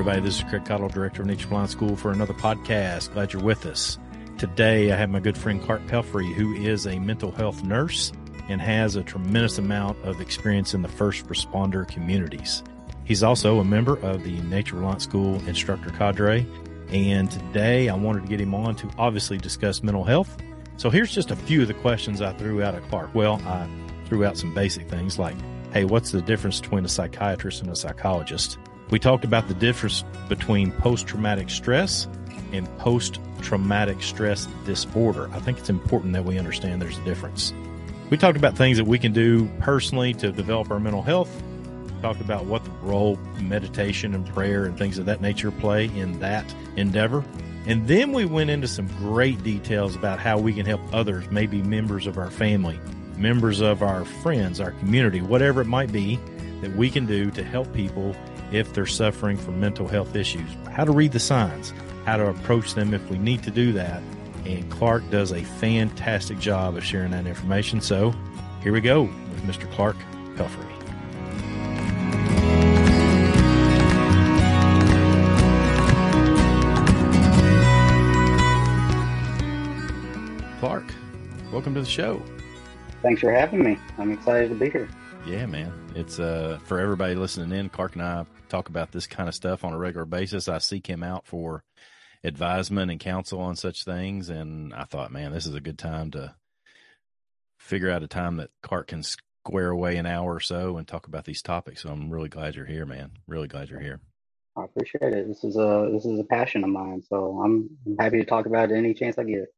Everybody. This is Craig Caudill, Director of Nature Reliance School, for another podcast. Glad you're with us. Today, I have my good friend Clark Pelfrey, who is a mental health nurse and has a tremendous amount of experience in the first responder communities. He's also a member of the Nature Reliance School instructor cadre. And today, I wanted to get him on to obviously discuss mental health. So, here's just a few of the questions I threw out at Clark. Well, I threw out some basic things like, hey, what's the difference between a psychiatrist and a psychologist? We talked about the difference between post traumatic stress and post traumatic stress disorder. I think it's important that we understand there's a difference. We talked about things that we can do personally to develop our mental health. We talked about what the role meditation and prayer and things of that nature play in that endeavor. And then we went into some great details about how we can help others, maybe members of our family, members of our friends, our community, whatever it might be that we can do to help people if they're suffering from mental health issues, how to read the signs, how to approach them if we need to do that. And Clark does a fantastic job of sharing that information. So here we go with Mr. Clark Pelfrey. Clark, welcome to the show. Thanks for having me. I'm excited to be here. Yeah, man. It's uh for everybody listening in, Clark and I talk about this kind of stuff on a regular basis. I seek him out for advisement and counsel on such things and I thought, man, this is a good time to figure out a time that Clark can square away an hour or so and talk about these topics. So I'm really glad you're here, man. Really glad you're here. I appreciate it. This is a this is a passion of mine, so I'm, I'm happy to talk about it any chance I get.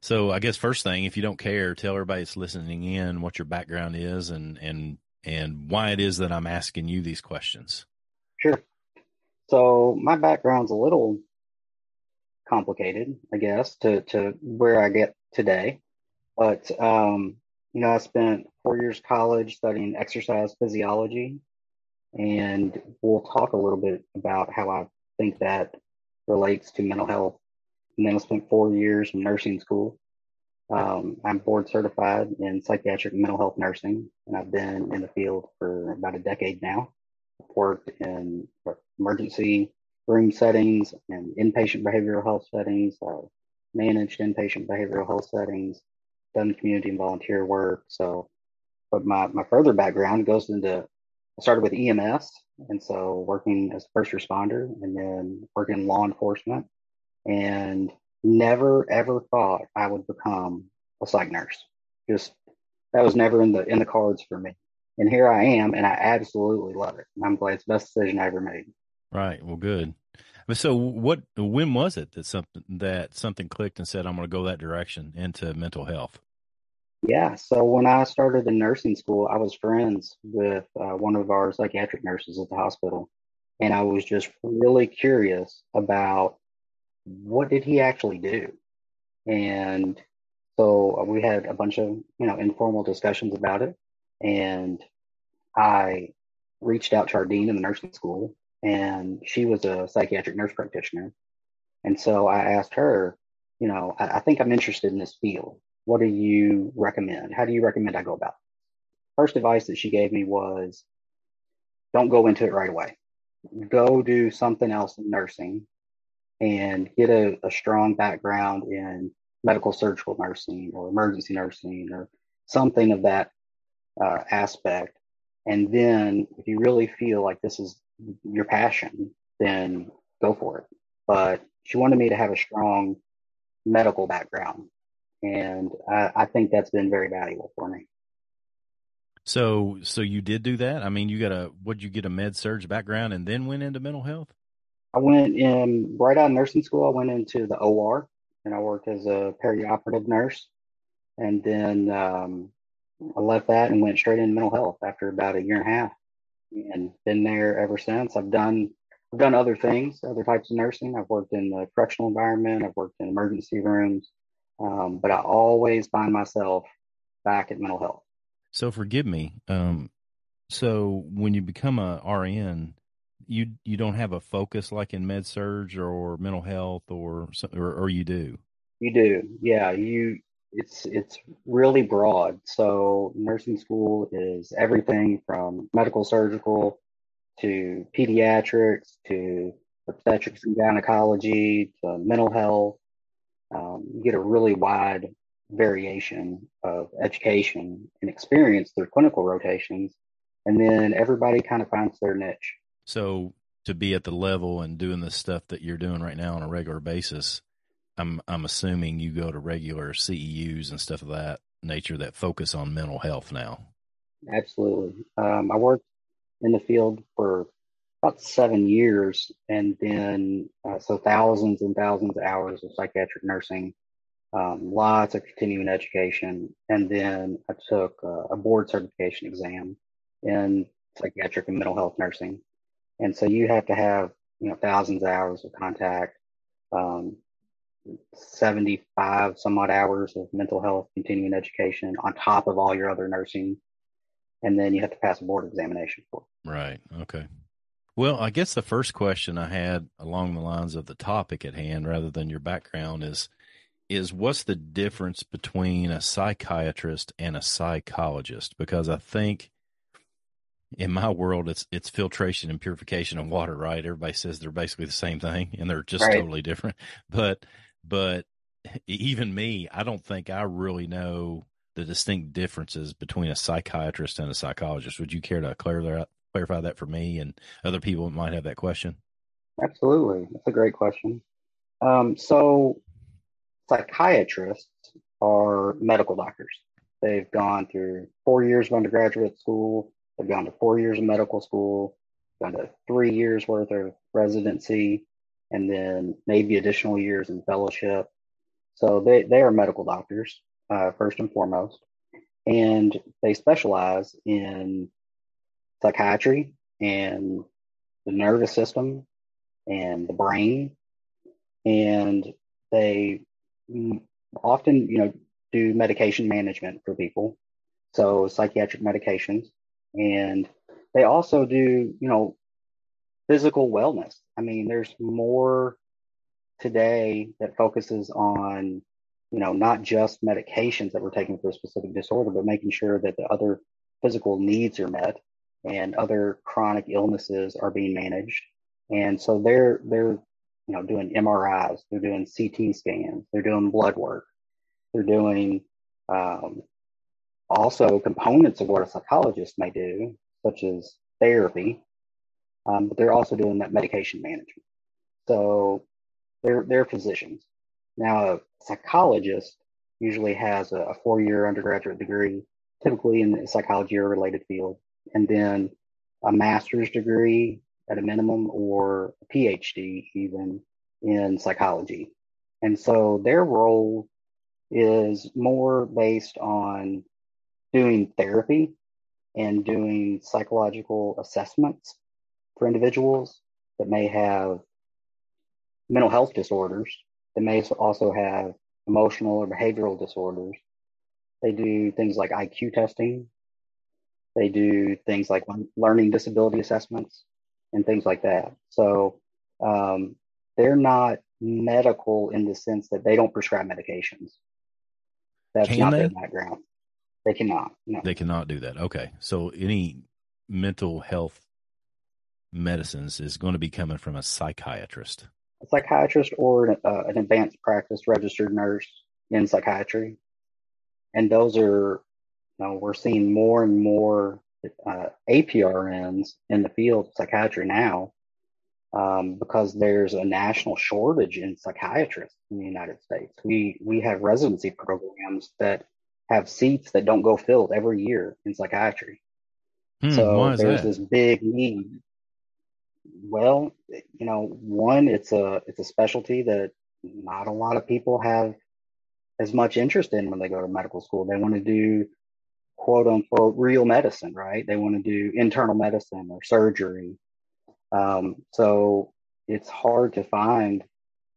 So I guess first thing, if you don't care, tell everybody that's listening in what your background is and and and why it is that I'm asking you these questions. Sure. So my background's a little complicated, I guess, to to where I get today. But um, you know, I spent four years college studying exercise physiology, and we'll talk a little bit about how I think that relates to mental health and then I spent four years in nursing school. Um, I'm board certified in psychiatric mental health nursing, and I've been in the field for about a decade now. I've worked in emergency room settings and inpatient behavioral health settings, managed inpatient behavioral health settings, done community and volunteer work. So, but my, my further background goes into, I started with EMS, and so working as a first responder and then working in law enforcement and never ever thought I would become a psych nurse. Just that was never in the in the cards for me. And here I am, and I absolutely love it. I'm glad it's the best decision I ever made. Right. Well, good. So, what? When was it that something that something clicked and said, "I'm going to go that direction into mental health"? Yeah. So when I started in nursing school, I was friends with uh, one of our psychiatric nurses at the hospital, and I was just really curious about what did he actually do? And so we had a bunch of, you know, informal discussions about it. And I reached out to our dean in the nursing school, and she was a psychiatric nurse practitioner. And so I asked her, you know, I, I think I'm interested in this field. What do you recommend? How do you recommend I go about? It? First advice that she gave me was don't go into it right away. Go do something else in nursing and get a, a strong background in medical surgical nursing or emergency nursing or something of that uh, aspect. And then if you really feel like this is your passion, then go for it. But she wanted me to have a strong medical background. And I, I think that's been very valuable for me. So, so you did do that? I mean, you got a, would you get a med surg background and then went into mental health? I went in right out of nursing school. I went into the OR and I worked as a perioperative nurse. And then um, I left that and went straight into mental health after about a year and a half, and been there ever since. I've done I've done other things, other types of nursing. I've worked in the correctional environment. I've worked in emergency rooms, um, but I always find myself back at mental health. So forgive me. Um, so when you become a RN, you you don't have a focus like in med surg or mental health or, or or you do. You do, yeah. You it's it's really broad. So nursing school is everything from medical surgical to pediatrics to obstetrics and gynecology to mental health. Um, you get a really wide variation of education and experience through clinical rotations, and then everybody kind of finds their niche. So to be at the level and doing the stuff that you're doing right now on a regular basis, I'm I'm assuming you go to regular CEUs and stuff of that nature that focus on mental health now. Absolutely. Um, I worked in the field for about seven years, and then uh, so thousands and thousands of hours of psychiatric nursing, um, lots of continuing education, and then I took uh, a board certification exam in psychiatric and mental health nursing, and so you have to have you know thousands of hours of contact. Um, 75 some odd hours of mental health continuing education on top of all your other nursing and then you have to pass a board examination for it. Right. Okay. Well, I guess the first question I had along the lines of the topic at hand rather than your background is is what's the difference between a psychiatrist and a psychologist because I think in my world it's it's filtration and purification of water, right? Everybody says they're basically the same thing and they're just right. totally different. But but even me, I don't think I really know the distinct differences between a psychiatrist and a psychologist. Would you care to clarify clarify that for me and other people that might have that question? Absolutely, that's a great question. Um, so, psychiatrists are medical doctors. They've gone through four years of undergraduate school. They've gone to four years of medical school. Gone to three years worth of residency and then maybe additional years in fellowship. So they, they are medical doctors, uh, first and foremost, and they specialize in psychiatry and the nervous system and the brain. And they often, you know, do medication management for people. So psychiatric medications. And they also do, you know, physical wellness. I mean, there's more today that focuses on, you know, not just medications that we're taking for a specific disorder, but making sure that the other physical needs are met and other chronic illnesses are being managed. And so they're they're you know doing MRIs, they're doing CT scans, they're doing blood work, they're doing um, also components of what a psychologist may do, such as therapy, um, but they're also doing that medication management. So they're they're physicians. Now, a psychologist usually has a, a four-year undergraduate degree, typically in psychology or related field, and then a master's degree at a minimum or a PhD even in psychology. And so their role is more based on doing therapy and doing psychological assessments for individuals that may have mental health disorders, that may also have emotional or behavioral disorders. They do things like IQ testing. They do things like learning disability assessments and things like that. So um, they're not medical in the sense that they don't prescribe medications. That's Can not they? their background. They cannot. No. They cannot do that. Okay. So any mental health medicines is going to be coming from a psychiatrist. A psychiatrist or uh, an advanced practice registered nurse in psychiatry. And those are, you know, we're seeing more and more uh, APRNs in the field of psychiatry now um, because there's a national shortage in psychiatrists in the United States. We we have residency programs that have seats that don't go filled every year in psychiatry. Hmm, so there's that? this big need. Well, you know, one, it's a it's a specialty that not a lot of people have as much interest in when they go to medical school. They want to do quote unquote real medicine, right? They want to do internal medicine or surgery. Um, so it's hard to find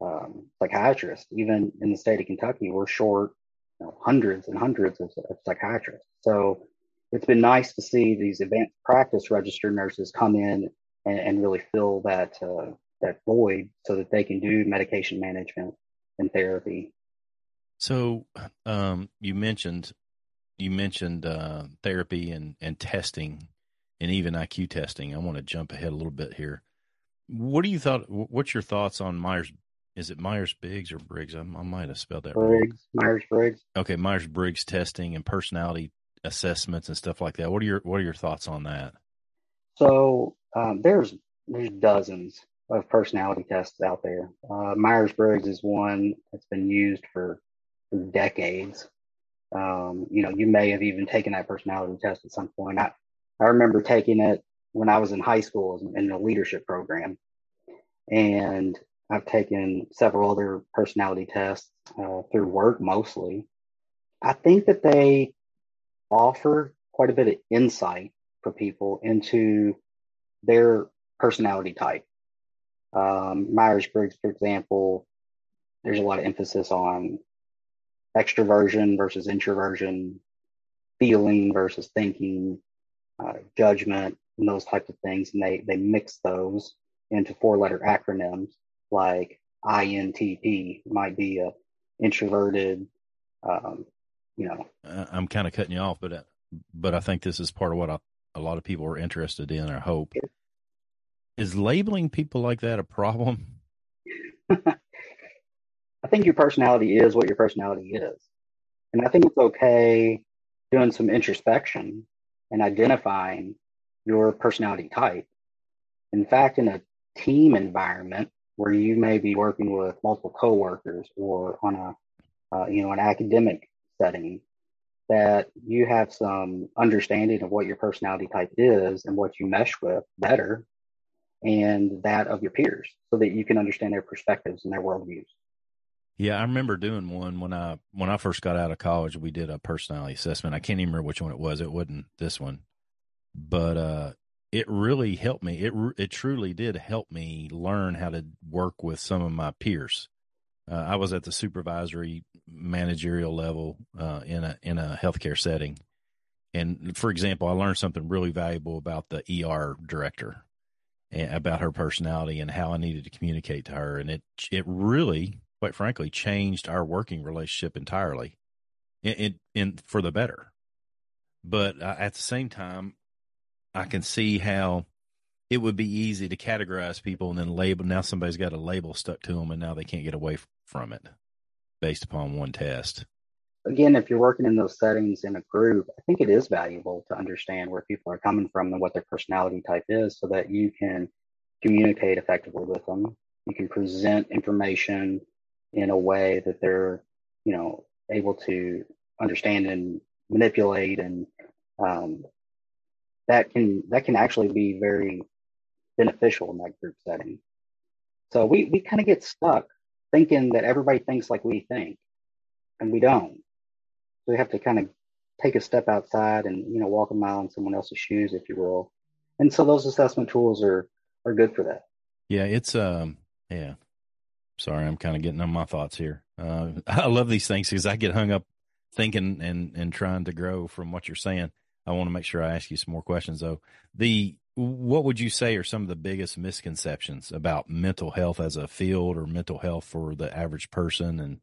um, psychiatrists. Even in the state of Kentucky, we're short you know, hundreds and hundreds of, of, psychiatrists. So it's been nice to see these advanced practice registered nurses come in and, and really fill that uh, that void so that they can do medication management and therapy. So um, you mentioned you mentioned uh, therapy and, and testing and even IQ testing. I want to jump ahead a little bit here. What do you thought? What's your thoughts on Myers? Is it Myers Briggs or Briggs? I, I, might have spelled that Briggs, Myers Briggs. Okay, Myers Briggs testing and personality assessments and stuff like that. What are your What are your thoughts on that? So um, there's there's dozens of personality tests out there. Uh, Myers Briggs is one that's been used for, for decades. Um, you know, you may have even taken that personality test at some point. I, I remember taking it when I was in high school in the leadership program. And I've taken several other personality tests uh, through work mostly. I think that they offer quite a bit of insight for people into their personality type. Um, Myers Briggs, for example, there's a lot of emphasis on extroversion versus introversion, feeling versus thinking, uh, judgment, and those types of things. And they, they mix those into four letter acronyms like INTP might be a introverted, um, you know. I'm kind of cutting you off, but, uh, but I think this is part of what I, a lot of people are interested in I hope. Is labeling people like that a problem? I think your personality is what your personality is. And I think it's okay doing some introspection and identifying your personality type. In fact, in a team environment where you may be working with multiple coworkers or on a uh, you know an academic setting, that you have some understanding of what your personality type is and what you mesh with better, and that of your peers, so that you can understand their perspectives and their worldviews. Yeah, I remember doing one when I when I first got out of college. We did a personality assessment. I can't even remember which one it was. It wasn't this one, but uh, it really helped me. It it truly did help me learn how to work with some of my peers. Uh, I was at the supervisory managerial level uh, in a in a healthcare setting, and for example, I learned something really valuable about the ER director, and about her personality and how I needed to communicate to her, and it it really quite frankly, changed our working relationship entirely, in, in, in for the better. But uh, at the same time, I can see how it would be easy to categorize people and then label. Now somebody's got a label stuck to them, and now they can't get away from it based upon one test. Again, if you're working in those settings in a group, I think it is valuable to understand where people are coming from and what their personality type is so that you can communicate effectively with them. You can present information in a way that they're, you know, able to understand and manipulate and um, that can that can actually be very beneficial in that group setting. So we, we kind of get stuck thinking that everybody thinks like we think, and we don't. So we have to kind of take a step outside and you know walk a mile in someone else's shoes, if you will. And so those assessment tools are are good for that. Yeah, it's um yeah, Sorry, I'm kind of getting on my thoughts here. Uh, I love these things because I get hung up thinking and and trying to grow from what you're saying. I want to make sure I ask you some more questions though. The what would you say are some of the biggest misconceptions about mental health as a field or mental health for the average person and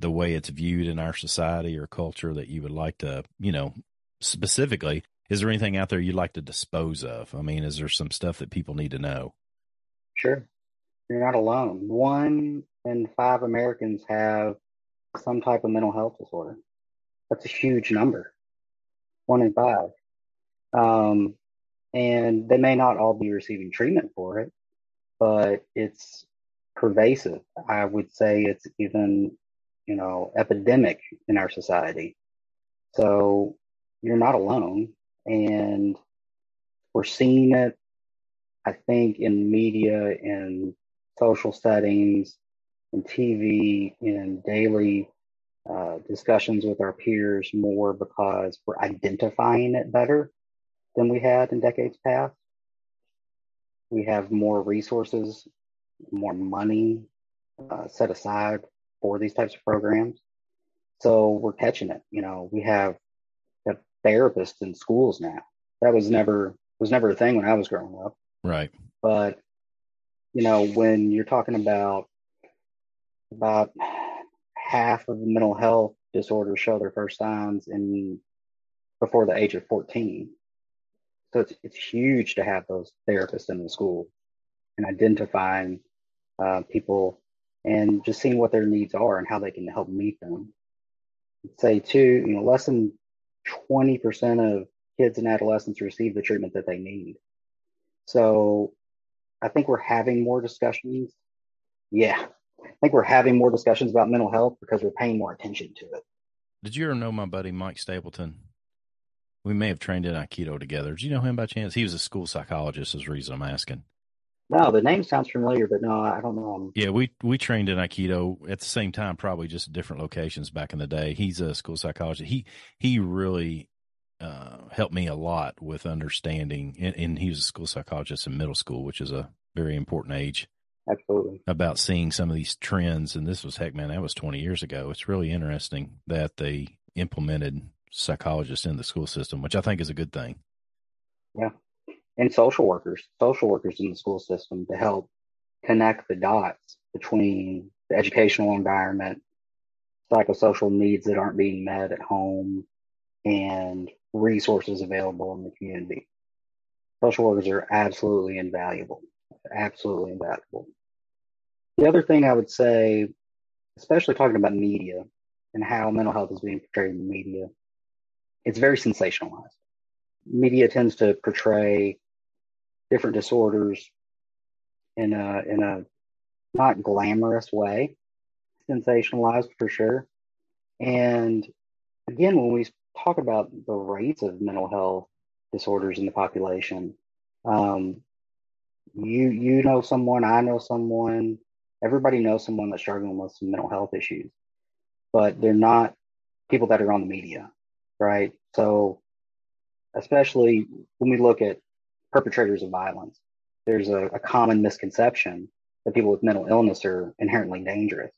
the way it's viewed in our society or culture that you would like to, you know, specifically, is there anything out there you'd like to dispose of? I mean, is there some stuff that people need to know? Sure. You're not alone. One in five Americans have some type of mental health disorder. That's a huge number. One in five. Um, and they may not all be receiving treatment for it, but it's pervasive. I would say it's even, you know, epidemic in our society. So you're not alone. And we're seeing it, I think, in media, in social settings, in TV, in daily uh, discussions with our peers more because we're identifying it better than we had in decades past. We have more resources, more money uh, set aside for these types of programs. So we're catching it. You know, we have therapists in schools now. That was never was never a thing when I was growing up. Right. But you know, when you're talking about about half of the mental health disorders show their first signs in before the age of 14. So it's, it's huge to have those therapists in the school and identifying uh, people and just seeing what their needs are and how they can help meet them. I'd say too, you know, less than 20% of kids and adolescents receive the treatment that they need. So I think we're having more discussions. Yeah. I think we're having more discussions about mental health because we're paying more attention to it. Did you ever know my buddy Mike Stapleton? We may have trained in Aikido together. Did you know him by chance? He was a school psychologist, is the reason I'm asking. No, the name sounds familiar, but no, I don't know him. Yeah, we we trained in Aikido at the same time, probably just different locations back in the day. He's a school psychologist. He he really uh, helped me a lot with understanding, and, and, he was a school psychologist in middle school, which is a very important age. Absolutely. About seeing some of these trends, and this was heck, man, that was twenty years ago. It's really interesting that they implemented psychologists in the school system, which I think is a good thing. Yeah and social workers, social workers in the school system to help connect the dots between the educational environment, psychosocial needs that aren't being met at home, and resources available in the community. Social workers are absolutely invaluable, absolutely invaluable. The other thing I would say, especially talking about media and how mental health is being portrayed in the media, it's very sensationalized. Media tends to portray different disorders in a in a not glamorous way, sensationalized for sure. And again, when we talk about the rates of mental health disorders in the population, um, you you know someone, I know someone, everybody knows someone that's struggling with some mental health issues, but they're not people that are on the media, right? So, especially when we look at perpetrators of violence. There's a, a common misconception that people with mental illness are inherently dangerous.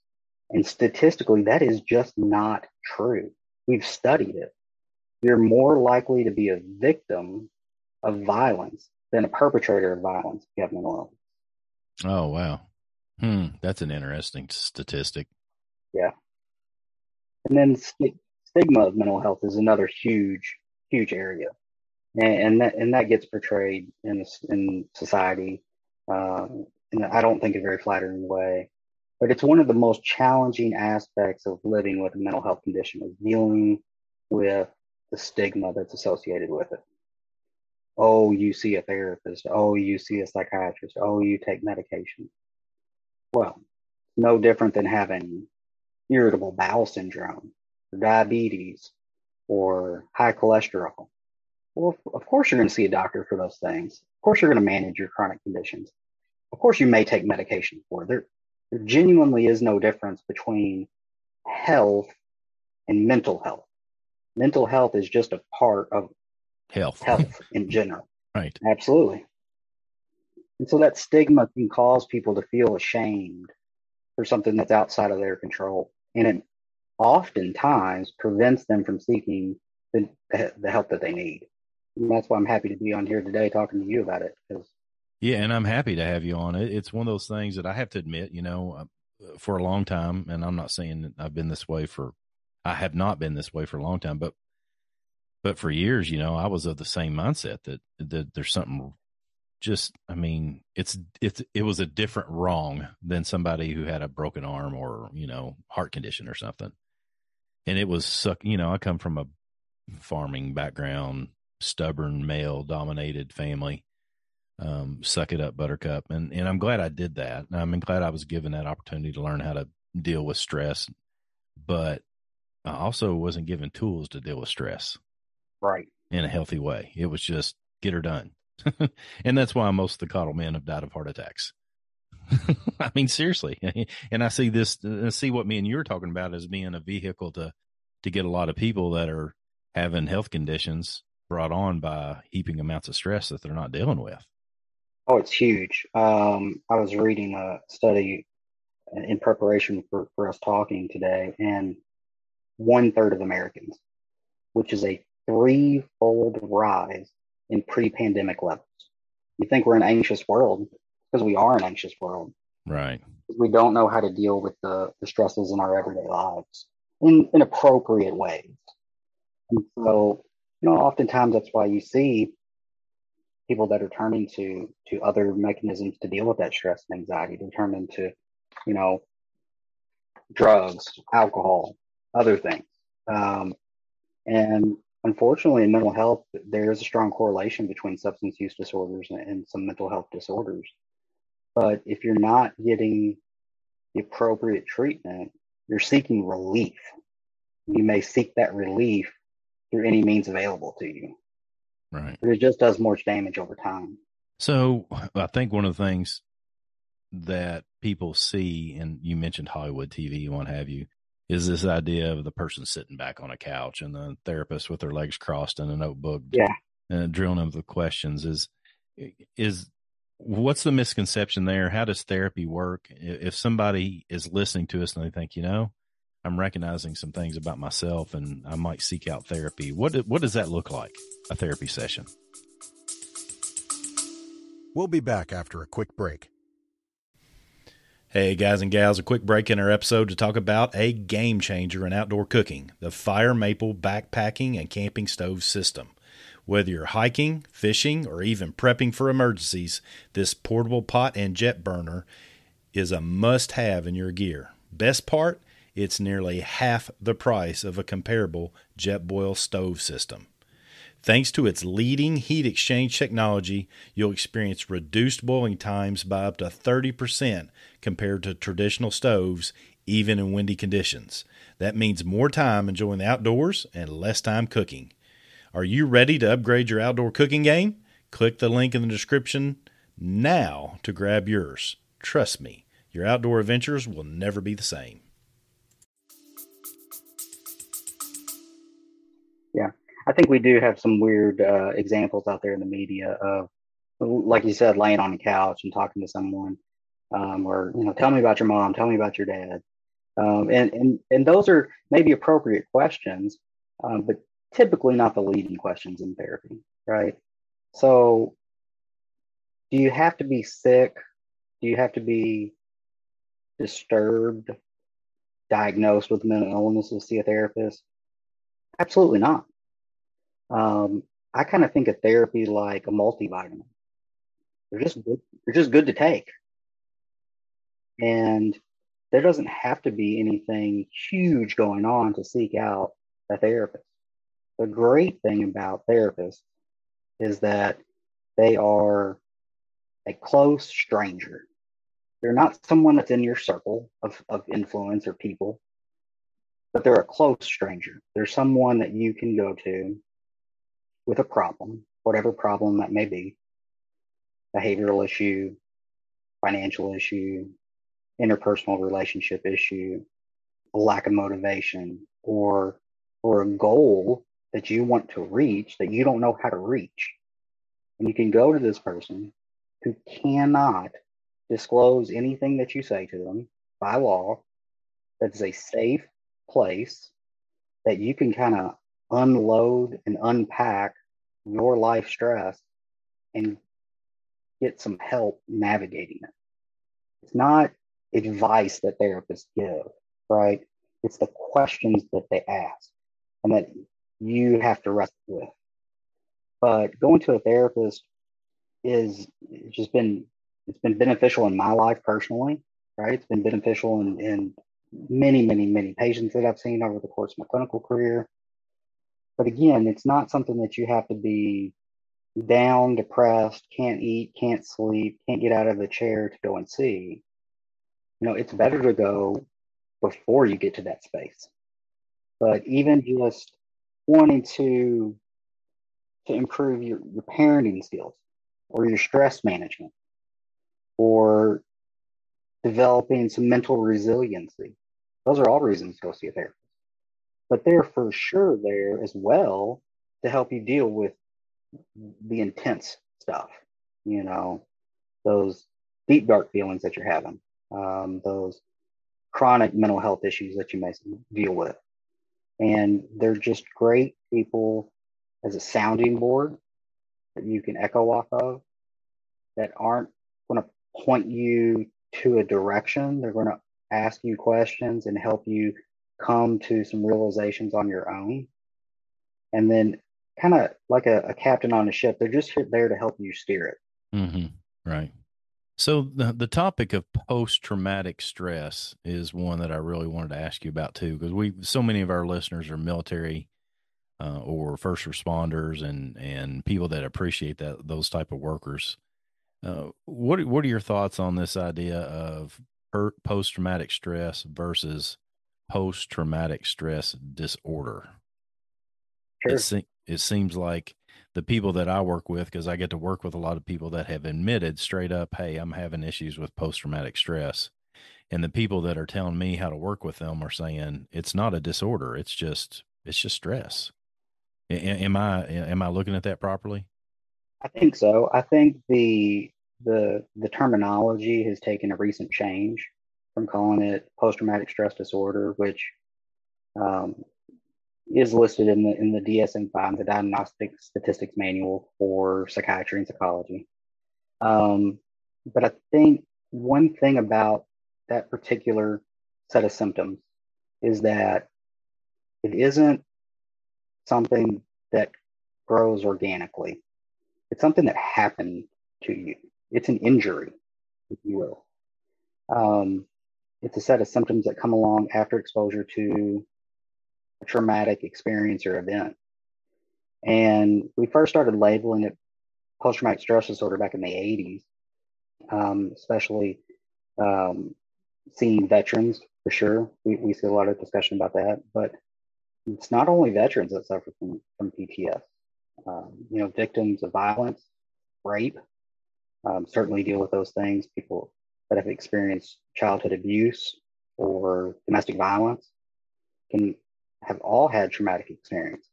And statistically, that is just not true. We've studied it. You're more likely to be a victim of violence than a perpetrator of violence if you have mental illness. Oh, wow. Hmm. That's an interesting statistic. Yeah. And then st- stigma of mental health is another huge, huge area and, and that and that gets portrayed in in society uh, in I don't think a very flattering way. But it's one of the most challenging aspects of living with a mental health condition is dealing with the stigma that's associated with it. Oh, you see a therapist. Oh, you see a psychiatrist. Oh, you take medication. Well, no different than having irritable bowel syndrome, or diabetes, or high cholesterol. Well, of course you're going to see a doctor for those things. Of course you're going to manage your chronic conditions. Of course you may take medication for it. There, there genuinely is no difference between health and mental health. Mental health is just a part of health, health in general. Right. Absolutely. And so that stigma can cause people to feel ashamed for something that's outside of their control. And it oftentimes prevents them from seeking the, the help that they need. And that's why I'm happy to be on here today talking to you about it. Cause... Yeah, and I'm happy to have you on. It, it's one of those things that I have to admit, you know, uh, for a long time, and I'm not saying I've been this way for, I have not been this way for a long time, but, but for years, you know, I was of the same mindset that that there's something just i mean it's it's it was a different wrong than somebody who had a broken arm or you know heart condition or something. And it was suck you know i come from a farming background stubborn male dominated family um suck it up buttercup. And and i'm glad i did that. I'm glad i was given that opportunity to learn how to deal with stress but i also wasn't given tools to deal with stress right. in a healthy way. It was just get her done and that's why most of the Caudill men have died of heart attacks. I mean, seriously. And I see this, I see what me and you are talking about as being a vehicle to, to get a lot of people that are having health conditions brought on by heaping amounts of stress that they're not dealing with. Oh, it's huge. Um, I was reading a study in preparation for, for us talking today, and one third of Americans, which is a threefold rise in pre-pandemic levels. You think we're an anxious world because we are an anxious world. Right. We don't know how to deal with the, the stresses in our everyday lives in, in appropriate ways. And so, you know, oftentimes that's why you see people that are turning to to other mechanisms to deal with that stress and anxiety. They're turning to, you know, drugs, alcohol, other things. Um, and unfortunately, in mental health, there is a strong correlation between substance use disorders and, some mental health disorders. But if you're not getting the appropriate treatment, you're seeking relief. You may seek that relief through any means available to you. Right. But it just does more damage over time. So I think one of the things that people see, and you mentioned Hollywood TV and what have you, is this idea of the person sitting back on a couch and the therapist with their legs crossed and a notebook yeah. and drilling them with questions is is what's the misconception there? How does therapy work? If somebody is listening to us and they think you know i'm recognizing some things about myself and i might seek out therapy what what does that look like a therapy session? We'll be back after a quick break Hey, guys and gals, a quick break in our episode to talk about a game changer in outdoor cooking the Fire Maple Backpacking and Camping Stove System. Whether you're hiking, fishing, or even prepping for emergencies, this portable pot and jet burner is a must have in your gear. Best part, it's nearly half the price of a comparable Jetboil stove system. Thanks to its leading heat exchange technology, you'll experience reduced boiling times by up to 30% compared to traditional stoves, even in windy conditions. That means more time enjoying the outdoors and less time cooking. Are you ready to upgrade your outdoor cooking game? Click the link in the description now to grab yours. Trust me, your outdoor adventures will never be the same. I think we do have some weird uh, examples out there in the media of, like you said, laying on the couch and talking to someone, um, or you know, tell me about your mom, tell me about your dad, um, and and and those are maybe appropriate questions, um, but typically not the leading questions in therapy, right? So, do you have to be sick? Do you have to be disturbed, diagnosed with mental illness to see a therapist? Absolutely not. Um, I kind of think of therapy like a multivitamin. They're just good. They're just good to take, and there doesn't have to be anything huge going on to seek out a therapist. The great thing about therapists is that they are a close stranger. They're not someone that's in your circle of, of influence or people, but they're a close stranger. They're someone that you can go to with a problem, whatever problem that may be behavioral issue, financial issue, interpersonal relationship issue, lack of motivation, or or a goal that you want to reach that you don't know how to reach. And you can go to this person who cannot disclose anything that you say to them by law. That is a safe place that you can kind of unload and unpack your life stress and get some help navigating it. It's not advice that therapists give, right? It's the questions that they ask and that you have to wrestle with. But going to a therapist is just been it's been beneficial in my life personally, right? It's been beneficial in, in many, many, many patients that I've seen over the course of my clinical career. But again, it's not something that you have to be down, depressed, can't eat, can't sleep, can't get out of the chair to go and see. You know, it's better to go before you get to that space. But even just wanting to to improve your, your parenting skills or your stress management or developing some mental resiliency. Those are all reasons to go see a therapist. But they're for sure there as well to help you deal with the intense stuff, you know, those deep, dark feelings that you're having, um, those chronic mental health issues that you may deal with. And they're just great people as a sounding board that you can echo off of that aren't going to point you to a direction. They're going to ask you questions and help you come to some realizations on your own. And then, kind of like a, a, captain on a ship, they're just there to help you steer it. Mm-hmm. Right. So the the topic of post traumatic stress is one that I really wanted to ask you about too, because we so many of our listeners are military uh, or first responders and and people that appreciate that those type of workers. Uh, what what are your thoughts on this idea of post traumatic stress versus post traumatic stress disorder? Sure. It, se- it seems like the people that I work with, because I get to work with a lot of people that have admitted straight up, hey, I'm having issues with post traumatic stress. And the people that are telling me how to work with them are saying it's not a disorder. It's just, it's just stress. A- am I, am I looking at that properly? I think so. I think the the the terminology has taken a recent change from calling it post traumatic stress disorder, which um, is listed in the in the DSM-5, the Diagnostic Statistics Manual for Psychiatry and Psychology. Um, but I think one thing about that particular set of symptoms is that it isn't something that grows organically. It's something that happened to you. It's an injury, if you will. Um, it's a set of symptoms that come along after exposure to a traumatic experience or event. And we first started labeling it post traumatic stress disorder back in the 80s, um, especially um, seeing veterans for sure. We, we see a lot of discussion about that, but it's not only veterans that suffer from, from PTS. Um, you know, victims of violence, rape, um, certainly deal with those things. People that have experienced childhood abuse or domestic violence can have all had traumatic experience.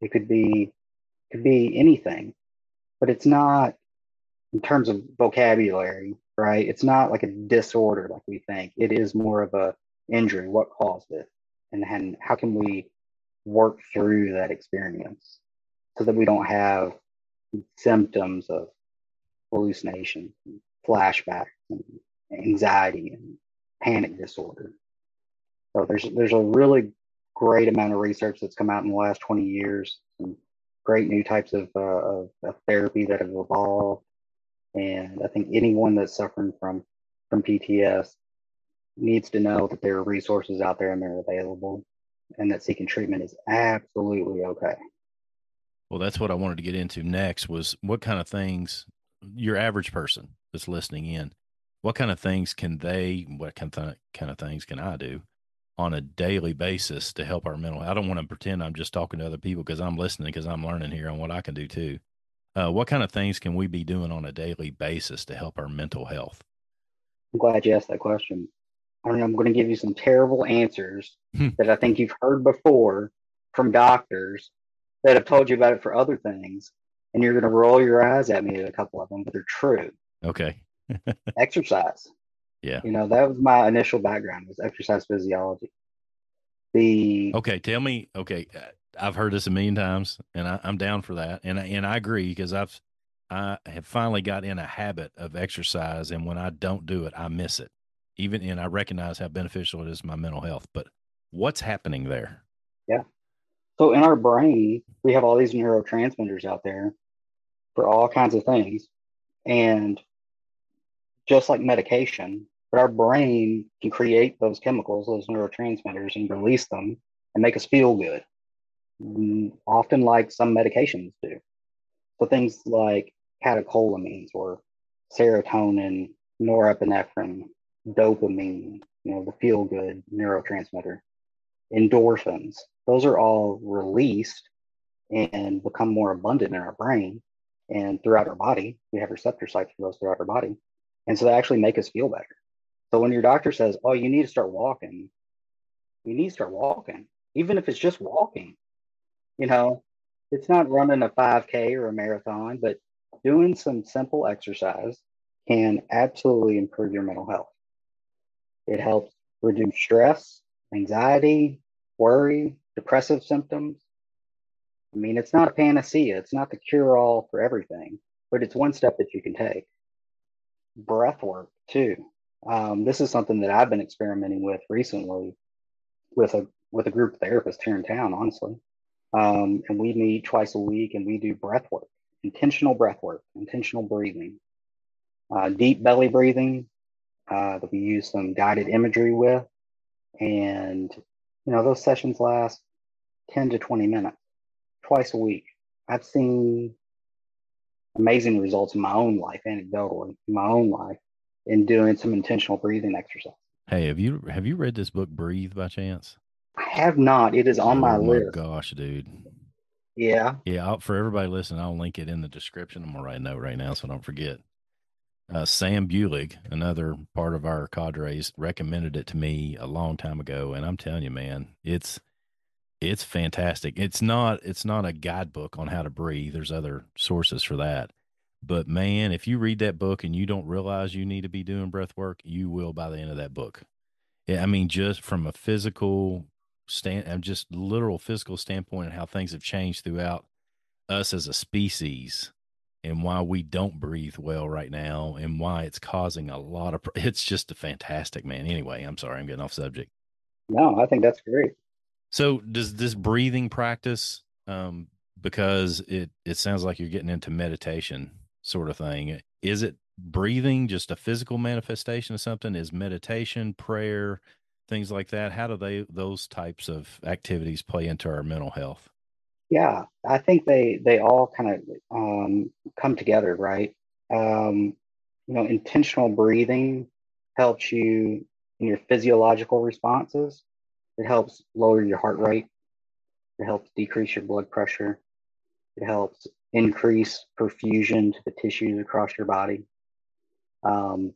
It could be could be anything, but it's not in terms of vocabulary, right? It's not like a disorder like we think. It is more of a injury. What caused it, and, and how can we work through that experience so that we don't have symptoms of hallucination, flashbacks, and anxiety and panic disorder. So there's there's a really great amount of research that's come out in the last 20 years. Some great new types of, uh, of, of therapy that have evolved, and I think anyone that's suffering from from PTS needs to know that there are resources out there and they're available, and that seeking treatment is absolutely okay. Well, that's what I wanted to get into next was what kind of things your average person that's listening in, what kind of things can they, what kind of, th- kind of things can I do on a daily basis to help our mental. I don't want to pretend I'm just talking to other people because I'm listening because I'm learning here on what I can do too. Uh, what kind of things can we be doing on a daily basis to help our mental health? I'm glad you asked that question. I mean, I'm going to give you some terrible answers hmm. that I think you've heard before from doctors that have told you about it for other things, and you're going to roll your eyes at me at a couple of them, but they're true. Okay. Exercise. Yeah. You know, that was my initial background was exercise physiology. The Okay, tell me, okay, uh, I've heard this a million times, and I, am down for that. And I, and I agree because I've I have finally got in a habit of exercise, and when I don't do it, I miss it. Even and I recognize how beneficial it is to my mental health. But what's happening there? Yeah. So in our brain, we have all these neurotransmitters out there for all kinds of things, and just like medication, but our brain can create those chemicals, those neurotransmitters, and release them and make us feel good. Mm, often, like some medications do. So things like catecholamines or serotonin, norepinephrine, dopamine, you know, the feel good neurotransmitter, endorphins, those are all released and become more abundant in our brain and throughout our body. We have receptor sites for those throughout our body. And so they actually make us feel better. So when your doctor says, oh, you need to start walking, you need to start walking, even if it's just walking. You know, it's not running a 5K or a marathon, but doing some simple exercise can absolutely improve your mental health. It helps reduce stress, anxiety, worry, depressive symptoms. I mean, it's not a panacea, it's not the cure all for everything, but it's one step that you can take. Breath work, too. Um, this is something that I've been experimenting with recently with a with a group of therapists here in town, honestly. Um, and we meet twice a week and we do breath work intentional breath work, intentional breathing, uh, deep belly breathing uh, that we use some guided imagery with. And, you know, those sessions last 10 to 20 minutes twice a week. I've seen amazing results in my own life, anecdotally, in my own life, in doing some intentional breathing exercise. Hey, have you have you read this book Breathe by chance? I have not. It is on oh, my, my list. Gosh, dude. Yeah. Yeah. I'll, for everybody listening, I'll link it in the description. I'm to write a note right now so I don't forget. Uh, Sam Bulig, another part of our cadres, recommended it to me a long time ago, and I'm telling you, man, it's it's fantastic. It's not it's not a guidebook on how to breathe. There's other sources for that, but man, if you read that book and you don't realize you need to be doing breath work, you will by the end of that book. I mean, just from a physical stand, uh, just literal physical standpoint and how things have changed throughout us as a species and why we don't breathe well right now and why it's causing a lot of it's just a fantastic man anyway i'm sorry i'm getting off subject no i think that's great so does this breathing practice um because it it sounds like you're getting into meditation sort of thing is it breathing just a physical manifestation of something? Is meditation prayer things like that? How do they those types of activities play into our mental health? Yeah i think they they all kind of um, come together right? Um, you know intentional breathing helps you in your physiological responses it helps lower your heart rate. It helps decrease your blood pressure. It helps increase perfusion to the tissues across your body. Um,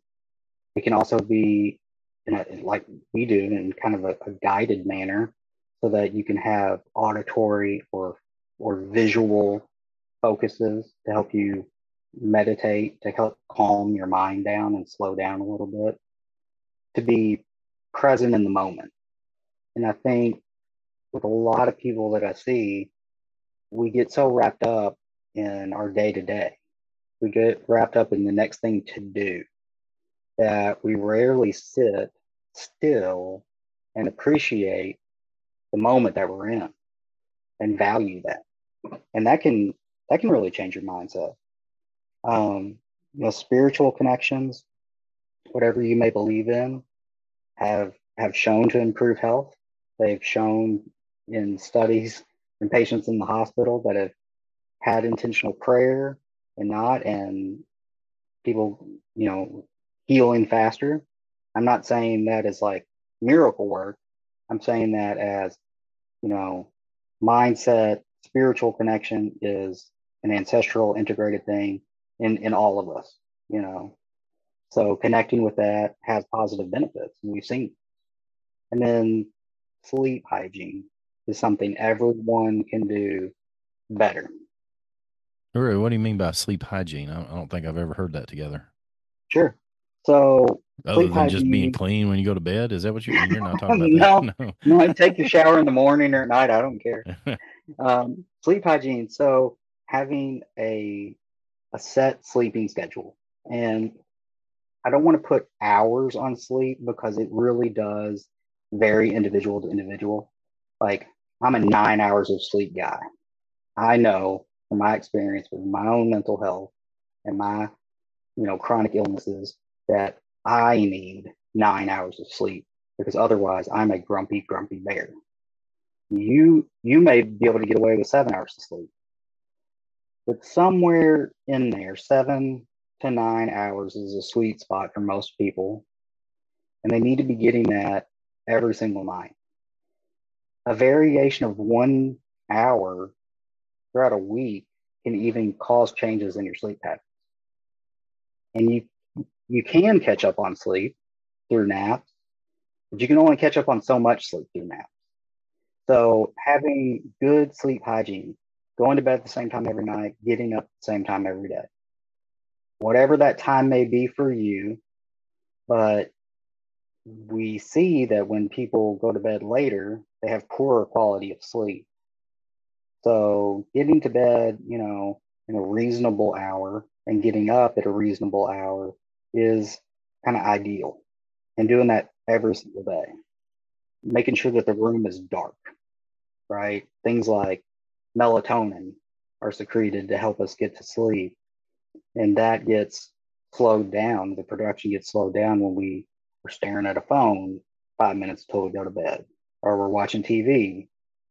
it can also be a, like we do in kind of a, a guided manner so that you can have auditory or or visual focuses to help you meditate to help calm your mind down and slow down a little bit to be present in the moment and i think with a lot of people that i see we get so wrapped up in our day to day we get wrapped up in the next thing to do that we rarely sit still and appreciate the moment that we're in and value that. And that can that can really change your mindset. Um, you know, spiritual connections, whatever you may believe in, have have shown to improve health. They've shown in studies in patients in the hospital that have had intentional prayer and not, and people, you know, healing faster. I'm not saying that as like miracle work. I'm saying that as, you know, mindset, spiritual connection is an ancestral integrated thing in, in all of us, you know. So connecting with that has positive benefits, and we've seen. And then sleep hygiene is something everyone can do better. Really, what do you mean by sleep hygiene? I don't think I've ever heard that together. Sure. So other than just being clean when you go to bed, is that what you, you're not talking about? no, no, no. I take the shower in the morning or at night. I don't care. um, sleep hygiene. So having a a set sleeping schedule, and I don't want to put hours on sleep because it really does vary individual to individual. Like I'm a nine hours of sleep guy. I know from my experience with my own mental health and my, you know, chronic illnesses that I need nine hours of sleep because otherwise I'm a grumpy, grumpy bear. You you may be able to get away with seven hours of sleep. But somewhere in there, seven to nine hours is a sweet spot for most people. And they need to be getting that every single night. A variation of one hour throughout a week can even cause changes in your sleep patterns. And you you can catch up on sleep through naps, but you can only catch up on so much sleep through naps. So having good sleep hygiene, going to bed at the same time every night, getting up at the same time every day. Whatever that time may be for you, but we see that when people go to bed later, they have poorer quality of sleep. So getting to bed, you know, in a reasonable hour and getting up at a reasonable hour is kind of ideal. And doing that every single day. Making sure that the room is dark, right? Things like melatonin are secreted to help us get to sleep. And that gets slowed down. The production gets slowed down when we are staring at a phone five minutes till we go to bed, or we're watching TV,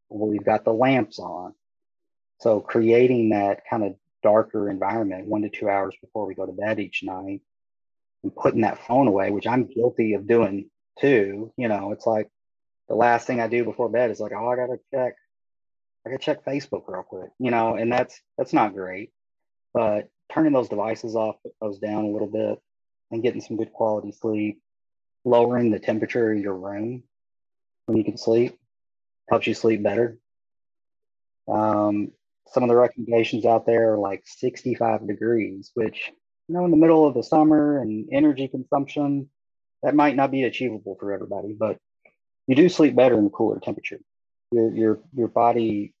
or we've got the lamps on. So creating that kind of darker environment one to two hours before we go to bed each night and putting that phone away, which I'm guilty of doing too. You know, it's like the last thing I do before bed is like, oh, I gotta check, I gotta check Facebook real quick, you know, and that's that's not great. But turning those devices off, those down a little bit, and getting some good quality sleep, lowering the temperature of your room when you can sleep helps you sleep better. Um, some of the recommendations out there are like 65 degrees, which you know in the middle of the summer and energy consumption, that might not be achievable for everybody, but you do sleep better in cooler temperature. Your your your body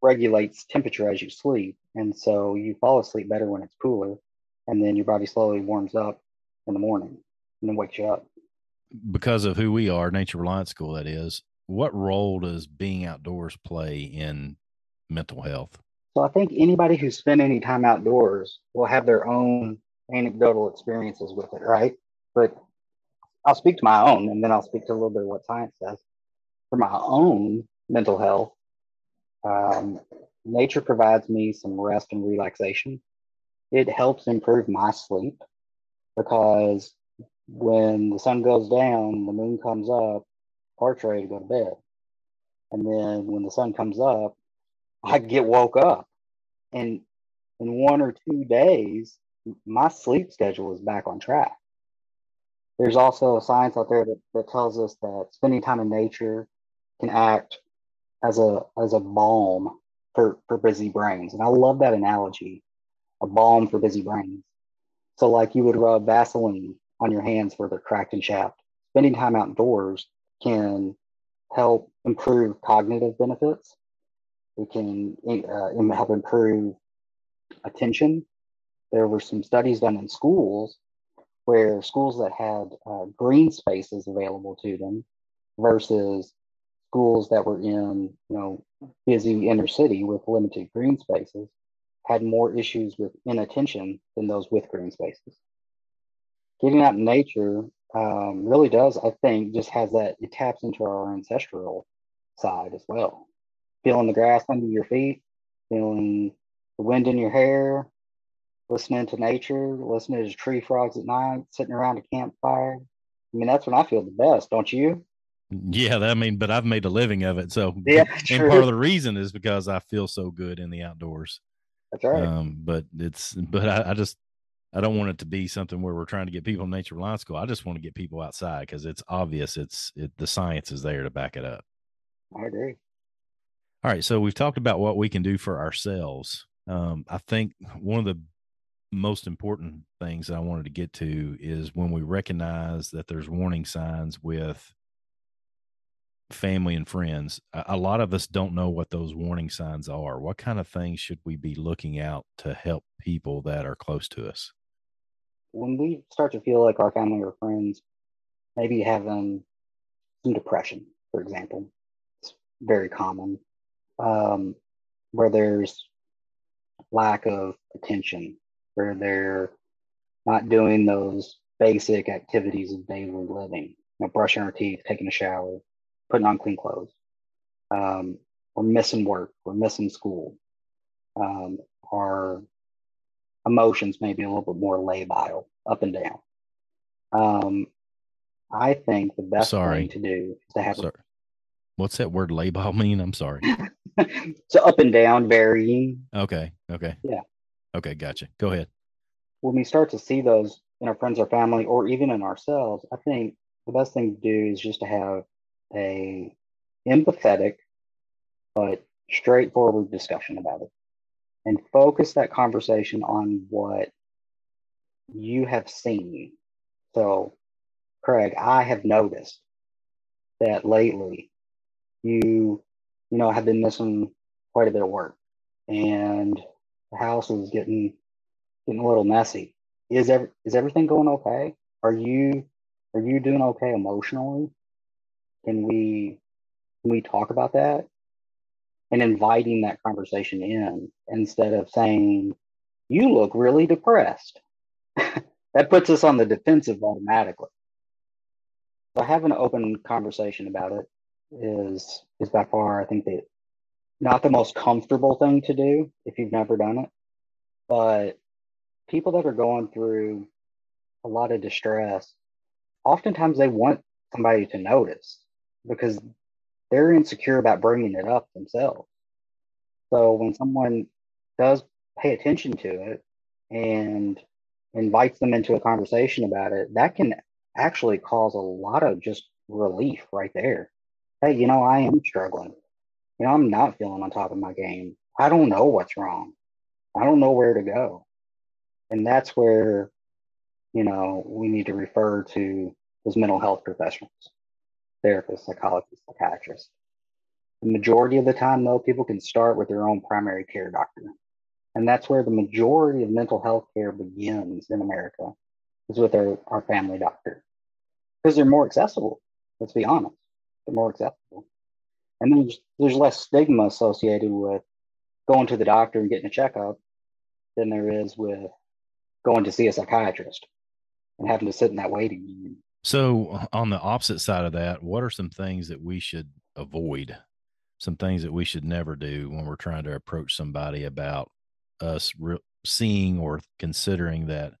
regulates temperature as you sleep, and so you fall asleep better when it's cooler, and then your body slowly warms up in the morning and then wakes you up. Because of who we are, Nature Reliance School, that is. What role does being outdoors play in mental health? So I think anybody who spent any time outdoors will have their own anecdotal experiences with it, right? But I'll speak to my own and then I'll speak to a little bit of what science says. For my own mental health, um, nature provides me some rest and relaxation. It helps improve my sleep because when the sun goes down, the moon comes up, heart's ready to go to bed. And then when the sun comes up, I get woke up. And in one or two days, my sleep schedule is back on track. There's also a science out there that, that tells us that spending time in nature can act as a as a balm for, for busy brains. And I love that analogy, a balm for busy brains. So like you would rub Vaseline on your hands where they're cracked and chapped. Spending time outdoors can help improve cognitive benefits. It can uh, help improve attention. There were some studies done in schools where schools that had uh, green spaces available to them versus schools that were in you know busy inner city with limited green spaces had more issues with inattention than those with green spaces. Getting out in nature um, really does, I think, just has that it taps into our ancestral side as well. Feeling the grass under your feet, feeling the wind in your hair, listening to nature, listening to tree frogs at night, sitting around a campfire. I mean, that's when I feel the best, don't you? Yeah, I mean, but I've made a living of it. So, yeah, and part of the reason is because I feel so good in the outdoors. That's right. Um, but it's, but I, I, just, I don't want it to be something where we're trying to get people in nature reliance school. I just want to get people outside because it's obvious. It's, it, the science is there to back it up. I agree. All right. So we've talked about what we can do for ourselves. Um, I think one of the most important things that I wanted to get to is when we recognize that there's warning signs with family and friends, a, a lot of us don't know what those warning signs are. What kind of things should we be looking out to help people that are close to us? When we start to feel like our family or friends maybe having some depression, for example, it's very common, um, where there's lack of attention, where they're not doing those basic activities of daily living, you know, brushing our teeth, taking a shower, putting on clean clothes. Um, we're missing work, we're missing school. Um, our emotions may be a little bit more labile, up and down. Um, I think the best Sorry. thing to do is to have Sorry. What's that word labile mean? I'm sorry. so up and down, varying. Okay. Okay. Yeah. Okay. Gotcha. Go ahead. When we start to see those in our friends or family, or even in ourselves, I think the best thing to do is just to have a empathetic but straightforward discussion about it and focus that conversation on what you have seen. So, Craig, I have noticed that lately you, you know, have been missing quite a bit of work and the house is getting getting a little messy. Is ev- is everything going okay? Are you are you doing okay emotionally? Can we can we talk about that? And inviting that conversation in instead of saying, you look really depressed. that puts us on the defensive automatically. So having an open conversation about it is is by far, I think, the not the most comfortable thing to do if you've never done it. But people that are going through a lot of distress, oftentimes they want somebody to notice because they're insecure about bringing it up themselves. So when someone does pay attention to it and invites them into a conversation about it, that can actually cause a lot of just relief right there. Hey, you know, I am struggling. You know, I'm not feeling on top of my game. I don't know what's wrong. I don't know where to go. And that's where, you know, we need to refer to those mental health professionals therapist, psychologist, psychiatrist. The majority of the time, though, people can start with their own primary care doctor. And that's where the majority of mental health care begins in America, is with our, our family doctor. Because they're more accessible, let's be honest. They're more accessible. And there's, there's less stigma associated with going to the doctor and getting a checkup than there is with going to see a psychiatrist and having to sit in that waiting room so, on the opposite side of that, what are some things that we should avoid? Some things that we should never do when we're trying to approach somebody about us re- seeing or considering that,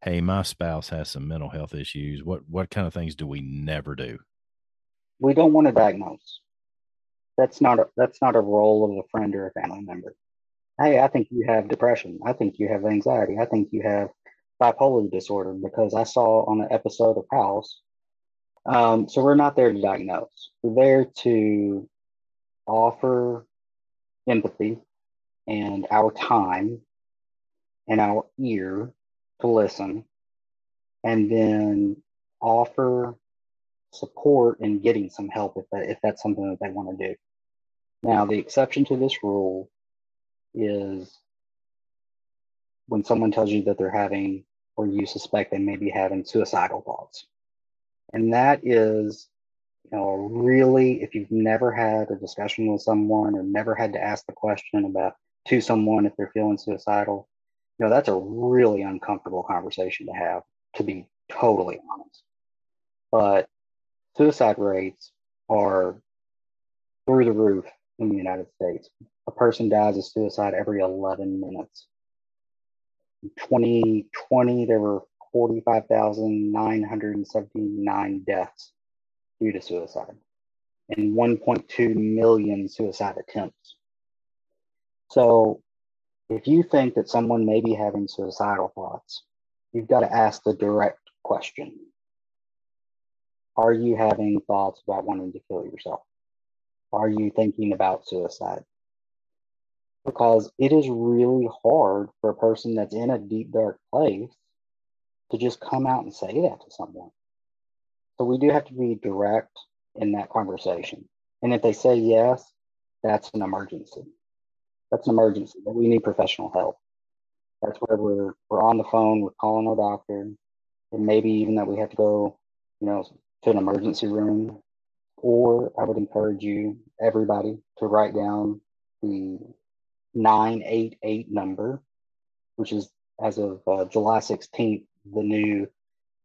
hey, my spouse has some mental health issues. What what kind of things do we never do? We don't want to diagnose. That's not a, that's not a role of a friend or a family member. Hey, I think you have depression. I think you have anxiety. I think you have bipolar disorder because I saw on an episode of House. Um, so we're not there to diagnose. We're there to offer empathy and our time and our ear to listen, and then offer support in getting some help if that if that's something that they want to do. Now, the exception to this rule is when someone tells you that they're having or you suspect they may be having suicidal thoughts. And that is, you know, really, if you've never had a discussion with someone or never had to ask the question about to someone if they're feeling suicidal, you know, that's a really uncomfortable conversation to have, to be totally honest. But suicide rates are through the roof in the United States. A person dies of suicide every 11 minutes. 2020, there were 45,979 deaths due to suicide and 1.2 million suicide attempts. So, if you think that someone may be having suicidal thoughts, you've got to ask the direct question Are you having thoughts about wanting to kill yourself? Are you thinking about suicide? Because it is really hard for a person that's in a deep dark place to just come out and say that to someone. So we do have to be direct in that conversation. And if they say yes, that's an emergency. That's an emergency. We need professional help. That's where we're we're on the phone, we're calling our doctor, and maybe even that we have to go, you know, to an emergency room. Or I would encourage you, everybody, to write down the 988 number, which is as of uh, July 16th, the new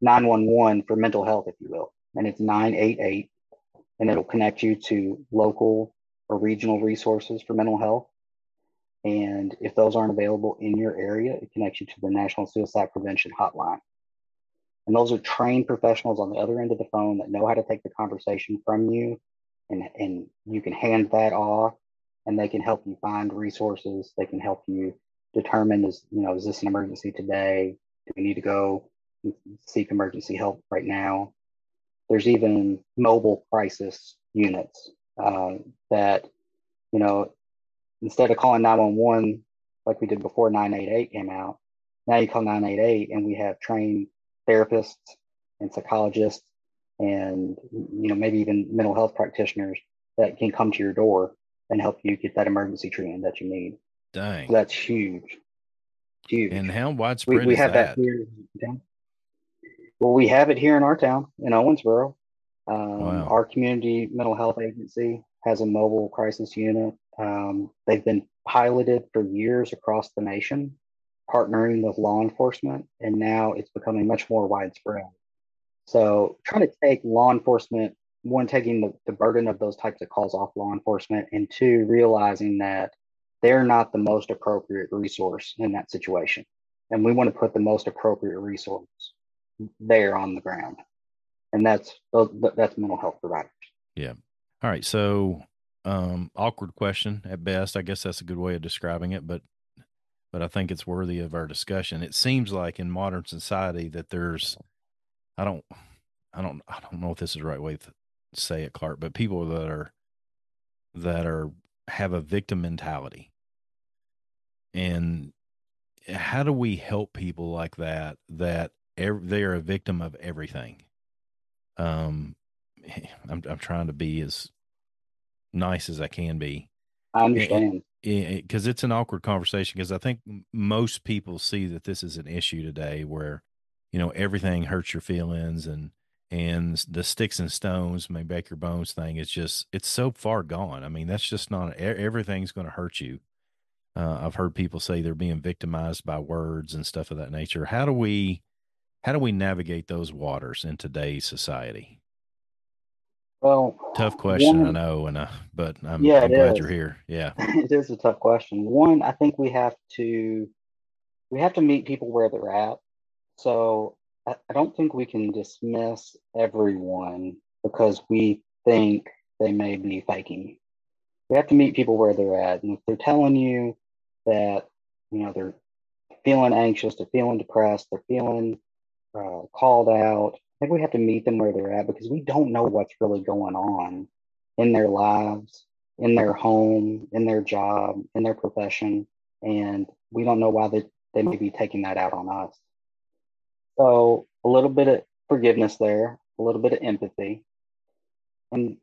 911 for mental health, if you will. And it's 988, and it'll connect you to local or regional resources for mental health. And if those aren't available in your area, it connects you to the National Suicide Prevention Hotline. And those are trained professionals on the other end of the phone that know how to take the conversation from you and, and you can hand that off and they can help you find resources. They can help you determine is, you know, is this an emergency today? Do we need to go seek emergency help right now? There's even mobile crisis units uh, that, you know, instead of calling 911 like we did before 988 came out, now you call 988 and we have trained therapists and psychologists and you know maybe even mental health practitioners that can come to your door and help you get that emergency treatment that you need. Dang, so that's huge, huge. And how widespread we, we have that? that here. Well, we have it here in our town in Owensboro. Um, wow. Our community mental health agency has a mobile crisis unit. Um, they've been piloted for years across the nation, partnering with law enforcement, and now it's becoming much more widespread. So, trying to take law enforcement, one, taking the, the burden of those types of calls off law enforcement, and two, realizing that they're not the most appropriate resource in that situation. And we want to put the most appropriate resource there on the ground. And that's that's mental health providers. Yeah. All right. So um, awkward question at best. I guess that's a good way of describing it, but but I think it's worthy of our discussion. It seems like in modern society that there's I don't I don't I don't know if this is the right way say it, Clark, but people that are that are have a victim mentality. And how do we help people like that that they are a victim of everything? Um I'm I'm trying to be as nice as I can be. I understand. Because it, it's an awkward conversation. Because I think most people see that this is an issue today, where you know everything hurts your feelings, and and the sticks and stones may break your bones thing is just it's so far gone. I mean, that's just not everything's going to hurt you. Uh, I've heard people say they're being victimized by words and stuff of that nature. How do we how do we navigate those waters in today's society? Well, tough question, one, I know, and uh, but I'm, yeah, I'm glad is. you're here. Yeah, it is a tough question. One, I think we have to we have to meet people where they're at. So I, don't think we can dismiss everyone because we think they may be faking. We have to meet people where they're at, and if they're telling you that you know they're feeling anxious, they're feeling depressed, they're feeling uh, called out, I think we have to meet them where they're at because we don't know what's really going on in their lives, in their home, in their job, in their profession. And we don't know why they, they may be taking that out on us. So a little bit of forgiveness there, a little bit of empathy. And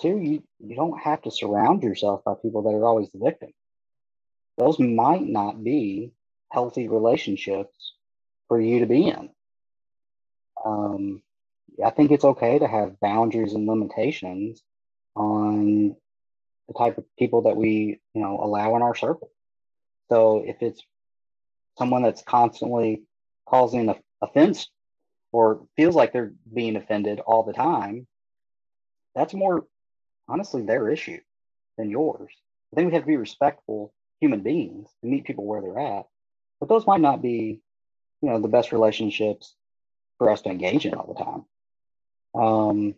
two, you, you don't have to surround yourself by people that are always the victim. Those might not be healthy relationships for you to be in um, I think it's okay to have boundaries and limitations on the type of people that we, you know, allow in our circle. So if it's someone that's constantly causing a offense or feels like they're being offended all the time, that's more honestly their issue than yours. I think we have to be respectful human beings and meet people where they're at. But those might not be, you know, the best relationships for us to engage in all the time. Um,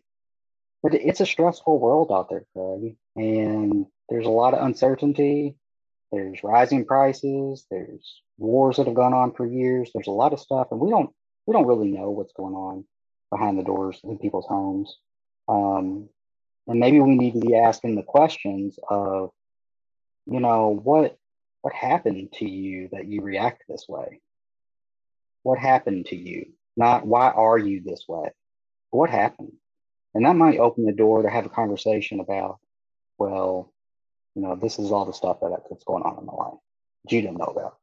but it's a stressful world out there, Craig, and there's a lot of uncertainty. There's rising prices. There's wars that have gone on for years. There's a lot of stuff, and we don't we don't really know what's going on behind the doors in people's homes. Um, and maybe we need to be asking the questions of, you know, what what happened to you that you react this way? What happened to you? Not why are you this way? What happened? And that might open the door to have a conversation about, well, you know, this is all the stuff that, that's going on in life that you didn't know about.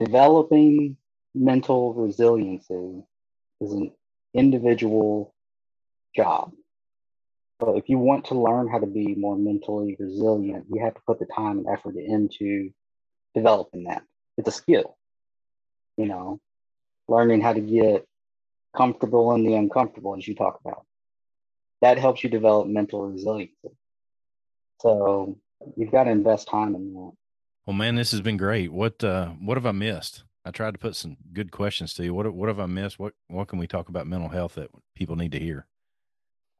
Developing mental resiliency is an individual job. But if you want to learn how to be more mentally resilient, you have to put the time and effort into developing that. It's a skill, you know, learning how to get comfortable in the uncomfortable, as you talk about. That helps you develop mental resiliency. So you've got to invest time in that. Well, man, this has been great. What uh, what have I missed? I tried to put some good questions to you. What what have I missed? What what can we talk about mental health that people need to hear?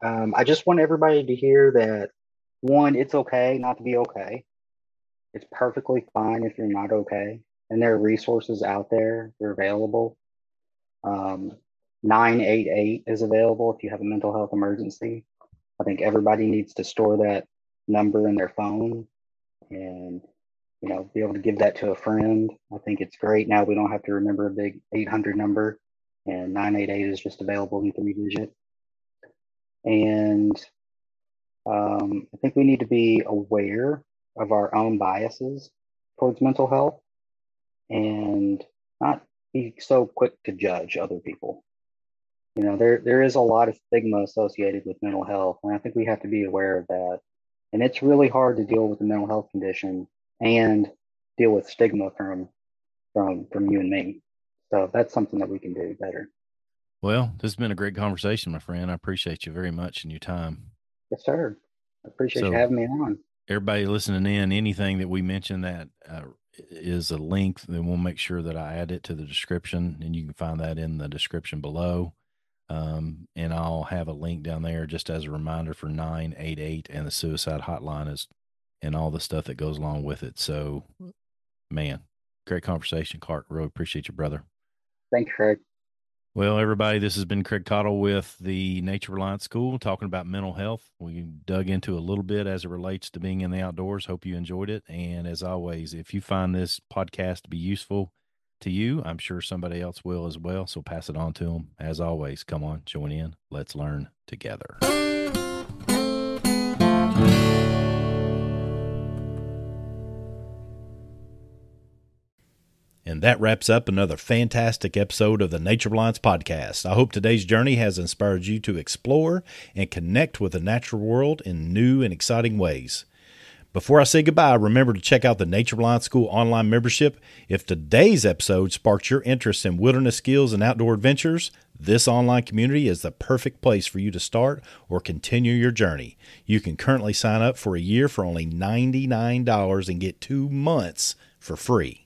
Um, I just want everybody to hear that one, it's okay not to be okay. It's perfectly fine if you're not okay, and there are resources out there. They're available. Um, 988 is available if you have a mental health emergency. I think everybody needs to store that number in their phone and you know be able to give that to a friend. I think it's great now we don't have to remember a big 800 number and 988 is just available in three digit. And um, I think we need to be aware of our own biases towards mental health and not be so quick to judge other people. You know, there there is a lot of stigma associated with mental health, and I think we have to be aware of that. And it's really hard to deal with a mental health condition and deal with stigma from from from you and me. So that's something that we can do better. Well, this has been a great conversation, my friend. I appreciate you very much and your time. Yes, sir. I appreciate so, you having me on. Everybody listening in, anything that we mention that uh, is a link, then we'll make sure that I add it to the description, and you can find that in the description below. Um, and I'll have a link down there just as a reminder for 988 and the suicide hotline is and all the stuff that goes along with it. So, man, great conversation, Clark. Really appreciate you, brother. Thank you, Craig. Well, everybody, this has been Craig Caudill with the Nature Reliance School talking about mental health. We dug into a little bit as it relates to being in the outdoors. Hope you enjoyed it. And as always, if you find this podcast to be useful to you, I'm sure somebody else will as well. So pass it on to them. As always, come on, join in. Let's learn together. And that wraps up another fantastic episode of the Nature Reliance podcast. I hope today's journey has inspired you to explore and connect with the natural world in new and exciting ways. Before I say goodbye, remember to check out the Nature Reliance School online membership. If today's episode sparked your interest in wilderness skills and outdoor adventures, this online community is the perfect place for you to start or continue your journey. You can currently sign up for a year for only $99 and get two months for free.